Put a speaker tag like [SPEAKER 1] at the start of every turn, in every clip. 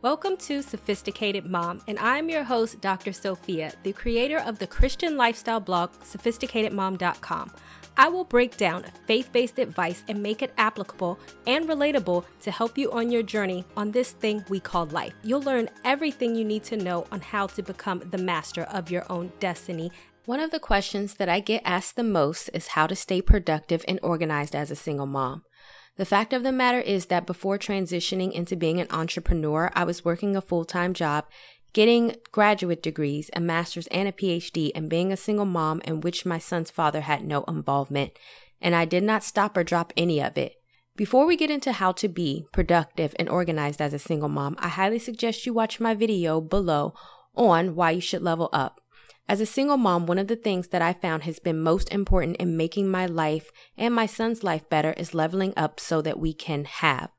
[SPEAKER 1] Welcome to Sophisticated Mom, and I'm your host, Dr. Sophia, the creator of the Christian lifestyle blog, sophisticatedmom.com. I will break down faith based advice and make it applicable and relatable to help you on your journey on this thing we call life. You'll learn everything you need to know on how to become the master of your own destiny. One of the questions that I get asked the most is how to stay productive and organized as a single mom. The fact of the matter is that before transitioning into being an entrepreneur, I was working a full time job, getting graduate degrees, a master's, and a PhD, and being a single mom in which my son's father had no involvement. And I did not stop or drop any of it. Before we get into how to be productive and organized as a single mom, I highly suggest you watch my video below on why you should level up. As a single mom, one of the things that I found has been most important in making my life and my son's life better is leveling up so that we can have.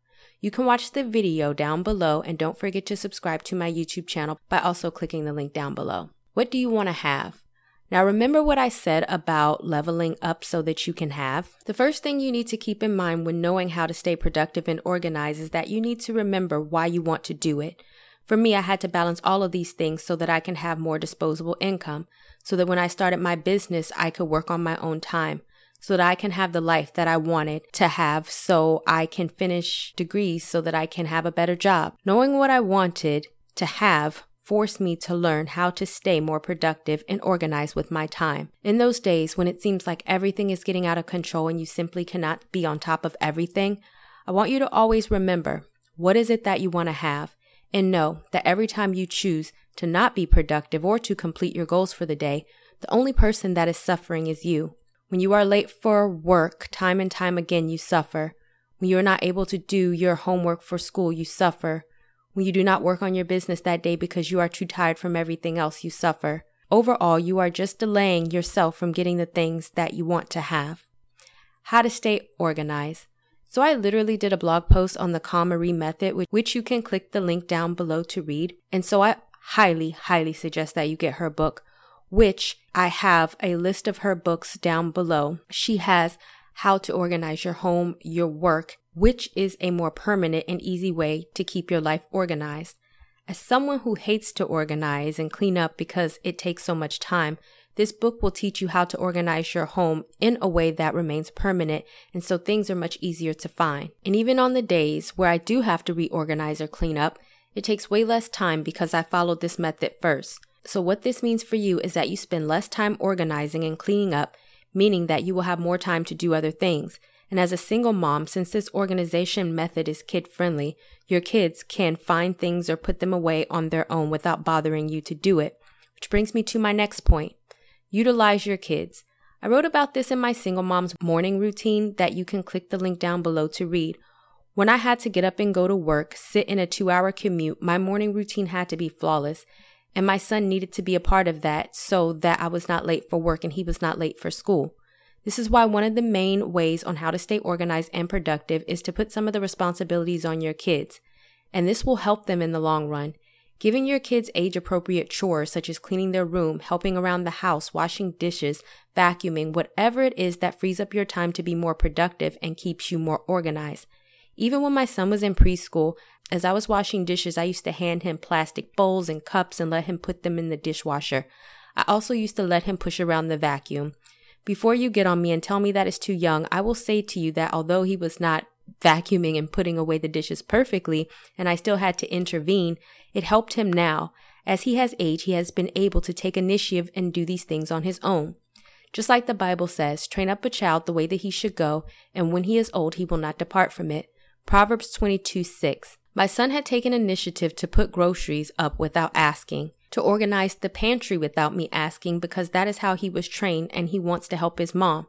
[SPEAKER 1] You can watch the video down below and don't forget to subscribe to my YouTube channel by also clicking the link down below. What do you want to have? Now, remember what I said about leveling up so that you can have? The first thing you need to keep in mind when knowing how to stay productive and organized is that you need to remember why you want to do it. For me, I had to balance all of these things so that I can have more disposable income, so that when I started my business, I could work on my own time, so that I can have the life that I wanted to have, so I can finish degrees, so that I can have a better job. Knowing what I wanted to have forced me to learn how to stay more productive and organized with my time. In those days when it seems like everything is getting out of control and you simply cannot be on top of everything, I want you to always remember what is it that you want to have and know that every time you choose to not be productive or to complete your goals for the day, the only person that is suffering is you. When you are late for work, time and time again, you suffer. When you are not able to do your homework for school, you suffer. When you do not work on your business that day because you are too tired from everything else, you suffer. Overall, you are just delaying yourself from getting the things that you want to have. How to stay organized. So I literally did a blog post on the KonMari method, which you can click the link down below to read. And so I highly, highly suggest that you get her book, which I have a list of her books down below. She has how to organize your home, your work, which is a more permanent and easy way to keep your life organized. As someone who hates to organize and clean up because it takes so much time, this book will teach you how to organize your home in a way that remains permanent, and so things are much easier to find. And even on the days where I do have to reorganize or clean up, it takes way less time because I followed this method first. So, what this means for you is that you spend less time organizing and cleaning up, meaning that you will have more time to do other things. And as a single mom, since this organization method is kid friendly, your kids can find things or put them away on their own without bothering you to do it. Which brings me to my next point. Utilize your kids. I wrote about this in my single mom's morning routine that you can click the link down below to read. When I had to get up and go to work, sit in a two hour commute, my morning routine had to be flawless. And my son needed to be a part of that so that I was not late for work and he was not late for school. This is why one of the main ways on how to stay organized and productive is to put some of the responsibilities on your kids. And this will help them in the long run. Giving your kids age appropriate chores such as cleaning their room, helping around the house, washing dishes, vacuuming, whatever it is that frees up your time to be more productive and keeps you more organized. Even when my son was in preschool, as I was washing dishes, I used to hand him plastic bowls and cups and let him put them in the dishwasher. I also used to let him push around the vacuum. Before you get on me and tell me that is too young, I will say to you that although he was not vacuuming and putting away the dishes perfectly, and I still had to intervene, it helped him now. As he has aged, he has been able to take initiative and do these things on his own. Just like the Bible says, train up a child the way that he should go, and when he is old, he will not depart from it. Proverbs 22 6. My son had taken initiative to put groceries up without asking, to organize the pantry without me asking because that is how he was trained and he wants to help his mom.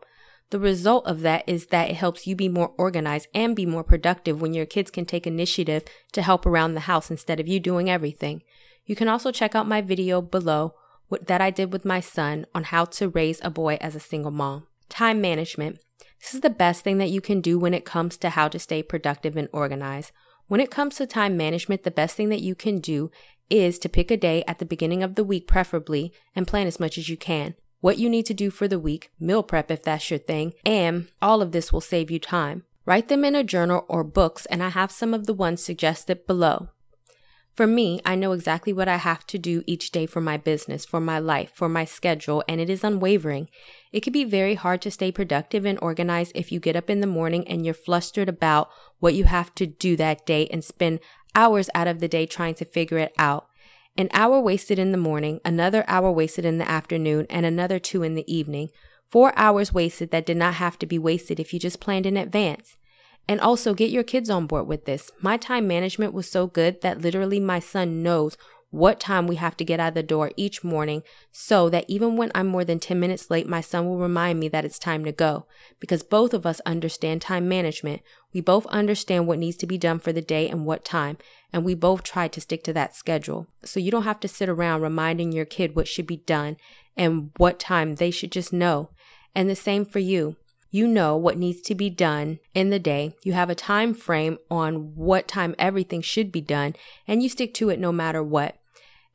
[SPEAKER 1] The result of that is that it helps you be more organized and be more productive when your kids can take initiative to help around the house instead of you doing everything. You can also check out my video below that I did with my son on how to raise a boy as a single mom. Time management. This is the best thing that you can do when it comes to how to stay productive and organized. When it comes to time management, the best thing that you can do is to pick a day at the beginning of the week, preferably, and plan as much as you can what you need to do for the week, meal prep if that's your thing, and all of this will save you time. Write them in a journal or books, and I have some of the ones suggested below. For me, I know exactly what I have to do each day for my business, for my life, for my schedule, and it is unwavering. It can be very hard to stay productive and organized if you get up in the morning and you're flustered about what you have to do that day and spend hours out of the day trying to figure it out. An hour wasted in the morning, another hour wasted in the afternoon, and another two in the evening. Four hours wasted that did not have to be wasted if you just planned in advance. And also get your kids on board with this. My time management was so good that literally my son knows what time we have to get out of the door each morning so that even when I'm more than 10 minutes late, my son will remind me that it's time to go. Because both of us understand time management. We both understand what needs to be done for the day and what time. And we both try to stick to that schedule. So you don't have to sit around reminding your kid what should be done and what time they should just know. And the same for you. You know what needs to be done in the day. You have a time frame on what time everything should be done and you stick to it no matter what.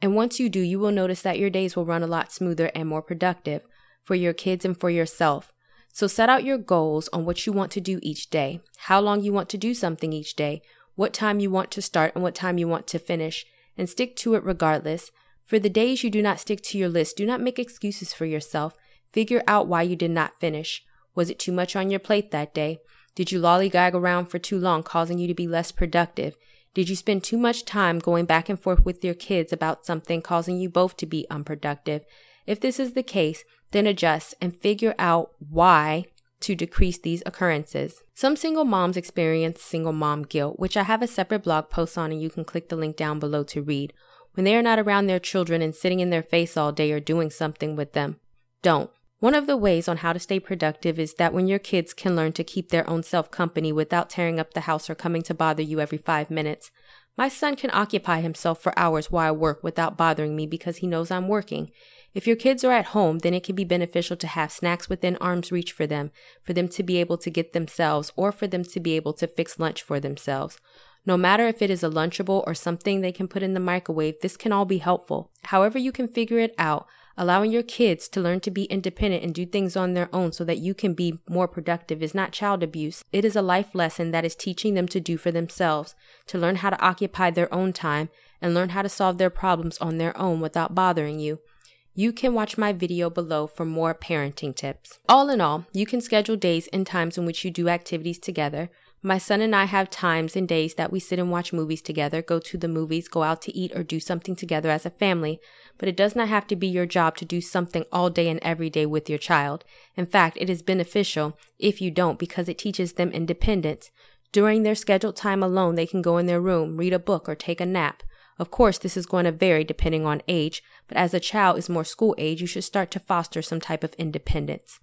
[SPEAKER 1] And once you do, you will notice that your days will run a lot smoother and more productive for your kids and for yourself. So set out your goals on what you want to do each day, how long you want to do something each day, what time you want to start and what time you want to finish, and stick to it regardless. For the days you do not stick to your list, do not make excuses for yourself. Figure out why you did not finish. Was it too much on your plate that day? Did you lollygag around for too long, causing you to be less productive? Did you spend too much time going back and forth with your kids about something causing you both to be unproductive? If this is the case, then adjust and figure out why to decrease these occurrences. Some single moms experience single mom guilt, which I have a separate blog post on and you can click the link down below to read. When they are not around their children and sitting in their face all day or doing something with them, don't. One of the ways on how to stay productive is that when your kids can learn to keep their own self company without tearing up the house or coming to bother you every five minutes. My son can occupy himself for hours while I work without bothering me because he knows I'm working. If your kids are at home, then it can be beneficial to have snacks within arm's reach for them, for them to be able to get themselves, or for them to be able to fix lunch for themselves. No matter if it is a Lunchable or something they can put in the microwave, this can all be helpful. However, you can figure it out, Allowing your kids to learn to be independent and do things on their own so that you can be more productive is not child abuse. It is a life lesson that is teaching them to do for themselves, to learn how to occupy their own time and learn how to solve their problems on their own without bothering you. You can watch my video below for more parenting tips. All in all, you can schedule days and times in which you do activities together. My son and I have times and days that we sit and watch movies together, go to the movies, go out to eat, or do something together as a family. But it does not have to be your job to do something all day and every day with your child. In fact, it is beneficial if you don't because it teaches them independence. During their scheduled time alone, they can go in their room, read a book, or take a nap. Of course, this is going to vary depending on age, but as a child is more school age, you should start to foster some type of independence.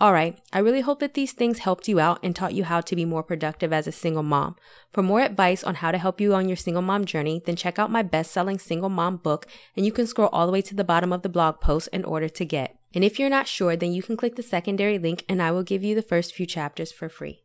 [SPEAKER 1] All right, I really hope that these things helped you out and taught you how to be more productive as a single mom. For more advice on how to help you on your single mom journey, then check out my best selling single mom book, and you can scroll all the way to the bottom of the blog post in order to get. And if you're not sure, then you can click the secondary link and I will give you the first few chapters for free.